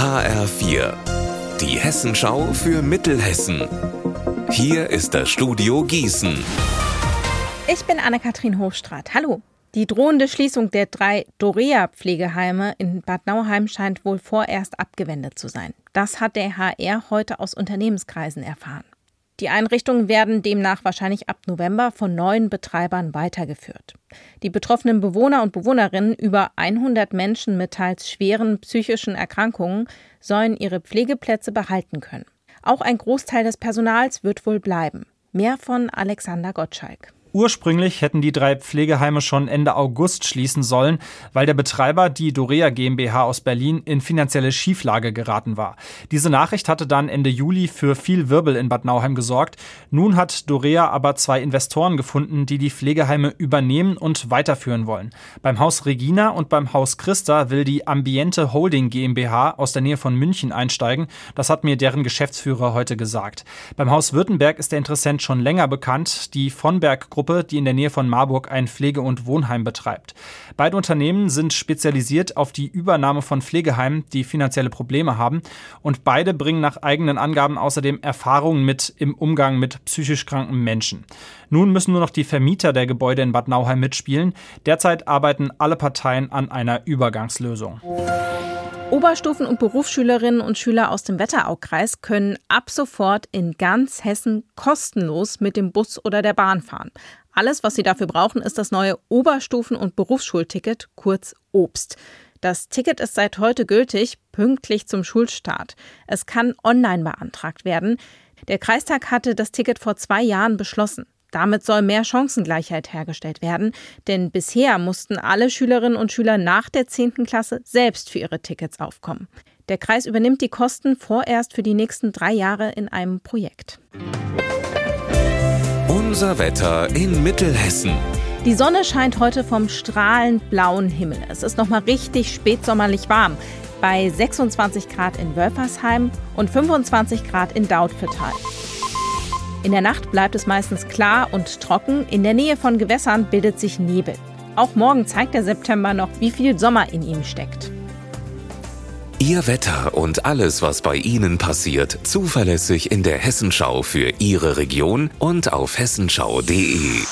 HR4, die Hessenschau für Mittelhessen. Hier ist das Studio Gießen. Ich bin Anne-Kathrin Hofstraat. Hallo. Die drohende Schließung der drei Dorea-Pflegeheime in Bad Nauheim scheint wohl vorerst abgewendet zu sein. Das hat der HR heute aus Unternehmenskreisen erfahren. Die Einrichtungen werden demnach wahrscheinlich ab November von neuen Betreibern weitergeführt. Die betroffenen Bewohner und Bewohnerinnen, über 100 Menschen mit teils schweren psychischen Erkrankungen, sollen ihre Pflegeplätze behalten können. Auch ein Großteil des Personals wird wohl bleiben. Mehr von Alexander Gottschalk. Ursprünglich hätten die drei Pflegeheime schon Ende August schließen sollen, weil der Betreiber, die Dorea GmbH aus Berlin, in finanzielle Schieflage geraten war. Diese Nachricht hatte dann Ende Juli für viel Wirbel in Bad Nauheim gesorgt. Nun hat Dorea aber zwei Investoren gefunden, die die Pflegeheime übernehmen und weiterführen wollen. Beim Haus Regina und beim Haus Christa will die Ambiente Holding GmbH aus der Nähe von München einsteigen. Das hat mir deren Geschäftsführer heute gesagt. Beim Haus Württemberg ist der Interessent schon länger bekannt. Die Vonberg Gruppe, die in der Nähe von Marburg ein Pflege- und Wohnheim betreibt. Beide Unternehmen sind spezialisiert auf die Übernahme von Pflegeheimen, die finanzielle Probleme haben. Und beide bringen nach eigenen Angaben außerdem Erfahrungen mit im Umgang mit psychisch kranken Menschen. Nun müssen nur noch die Vermieter der Gebäude in Bad Nauheim mitspielen. Derzeit arbeiten alle Parteien an einer Übergangslösung. Oberstufen- und Berufsschülerinnen und Schüler aus dem Wetteraukreis können ab sofort in ganz Hessen kostenlos mit dem Bus oder der Bahn fahren. Alles, was sie dafür brauchen, ist das neue Oberstufen- und Berufsschulticket, kurz Obst. Das Ticket ist seit heute gültig, pünktlich zum Schulstart. Es kann online beantragt werden. Der Kreistag hatte das Ticket vor zwei Jahren beschlossen. Damit soll mehr Chancengleichheit hergestellt werden, denn bisher mussten alle Schülerinnen und Schüler nach der 10. Klasse selbst für ihre Tickets aufkommen. Der Kreis übernimmt die Kosten vorerst für die nächsten drei Jahre in einem Projekt. Unser Wetter in Mittelhessen. Die Sonne scheint heute vom strahlend blauen Himmel. Es ist noch mal richtig spätsommerlich warm. Bei 26 Grad in Wölfersheim und 25 Grad in Dautphetal. In der Nacht bleibt es meistens klar und trocken. In der Nähe von Gewässern bildet sich Nebel. Auch morgen zeigt der September noch, wie viel Sommer in ihm steckt. Ihr Wetter und alles, was bei Ihnen passiert, zuverlässig in der Hessenschau für Ihre Region und auf hessenschau.de.